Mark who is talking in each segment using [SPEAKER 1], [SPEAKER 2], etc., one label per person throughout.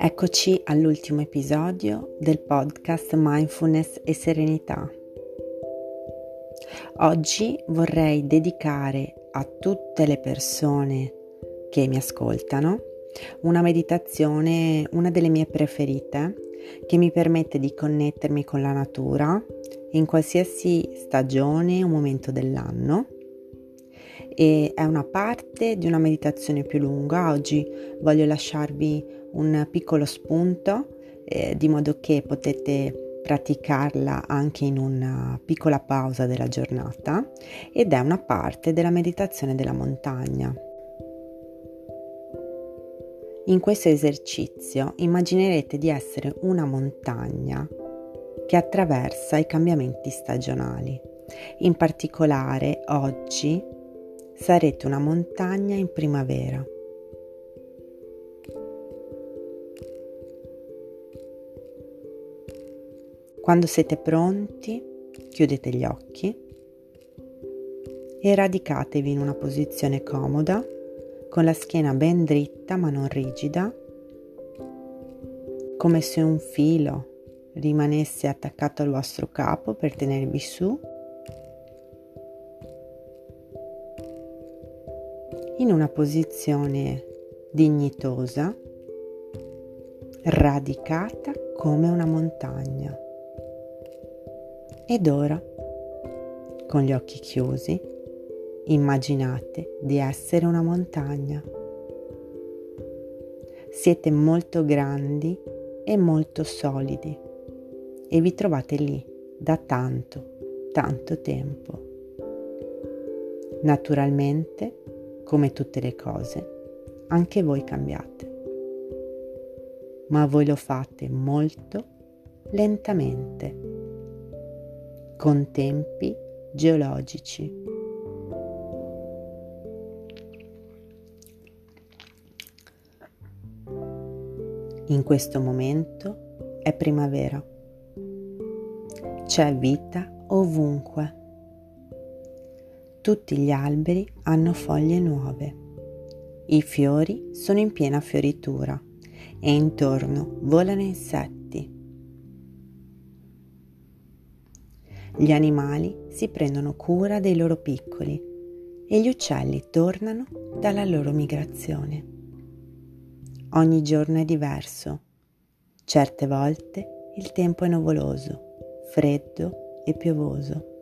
[SPEAKER 1] Eccoci all'ultimo episodio del podcast Mindfulness e Serenità. Oggi vorrei dedicare a tutte le persone che mi ascoltano una meditazione, una delle mie preferite, che mi permette di connettermi con la natura in qualsiasi stagione o momento dell'anno e è una parte di una meditazione più lunga. Oggi voglio lasciarvi un piccolo spunto eh, di modo che potete praticarla anche in una piccola pausa della giornata ed è una parte della meditazione della montagna. In questo esercizio immaginerete di essere una montagna che attraversa i cambiamenti stagionali. In particolare oggi sarete una montagna in primavera. Quando siete pronti, chiudete gli occhi e radicatevi in una posizione comoda con la schiena ben dritta ma non rigida, come se un filo rimanesse attaccato al vostro capo per tenervi su. In una posizione dignitosa, radicata come una montagna. Ed ora, con gli occhi chiusi, immaginate di essere una montagna. Siete molto grandi e molto solidi e vi trovate lì da tanto, tanto tempo. Naturalmente, come tutte le cose, anche voi cambiate, ma voi lo fate molto lentamente, con tempi geologici. In questo momento è primavera. C'è vita ovunque. Tutti gli alberi hanno foglie nuove. I fiori sono in piena fioritura e intorno volano insetti. Gli animali si prendono cura dei loro piccoli e gli uccelli tornano dalla loro migrazione. Ogni giorno è diverso. Certe volte il tempo è nuvoloso freddo e piovoso.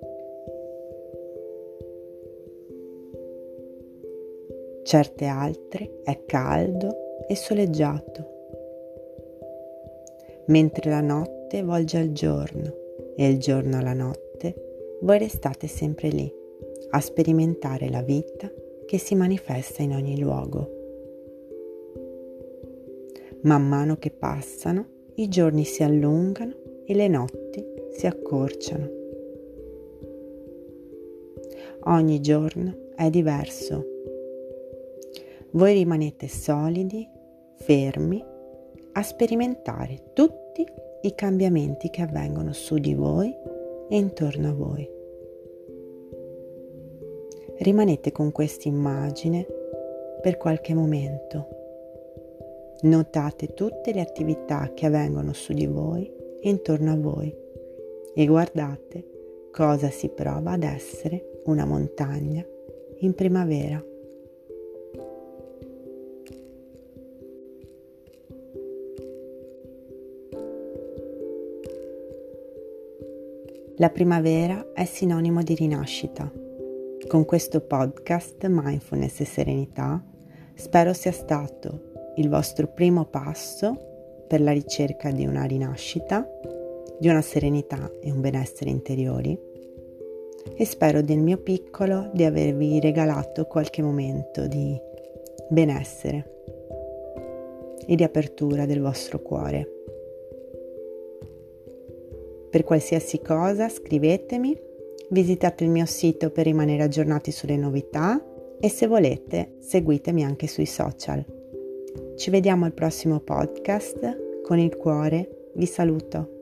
[SPEAKER 1] Certe altre è caldo e soleggiato, mentre la notte volge al giorno e il giorno alla notte, voi restate sempre lì a sperimentare la vita che si manifesta in ogni luogo. Man mano che passano, i giorni si allungano e le notti si accorciano. Ogni giorno è diverso. Voi rimanete solidi, fermi, a sperimentare tutti i cambiamenti che avvengono su di voi e intorno a voi. Rimanete con questa immagine per qualche momento. Notate tutte le attività che avvengono su di voi e intorno a voi e guardate cosa si prova ad essere una montagna in primavera. La primavera è sinonimo di rinascita. Con questo podcast Mindfulness e Serenità spero sia stato il vostro primo passo per la ricerca di una rinascita di una serenità e un benessere interiori e spero del mio piccolo di avervi regalato qualche momento di benessere e di apertura del vostro cuore. Per qualsiasi cosa scrivetemi, visitate il mio sito per rimanere aggiornati sulle novità e se volete seguitemi anche sui social. Ci vediamo al prossimo podcast, con il cuore vi saluto.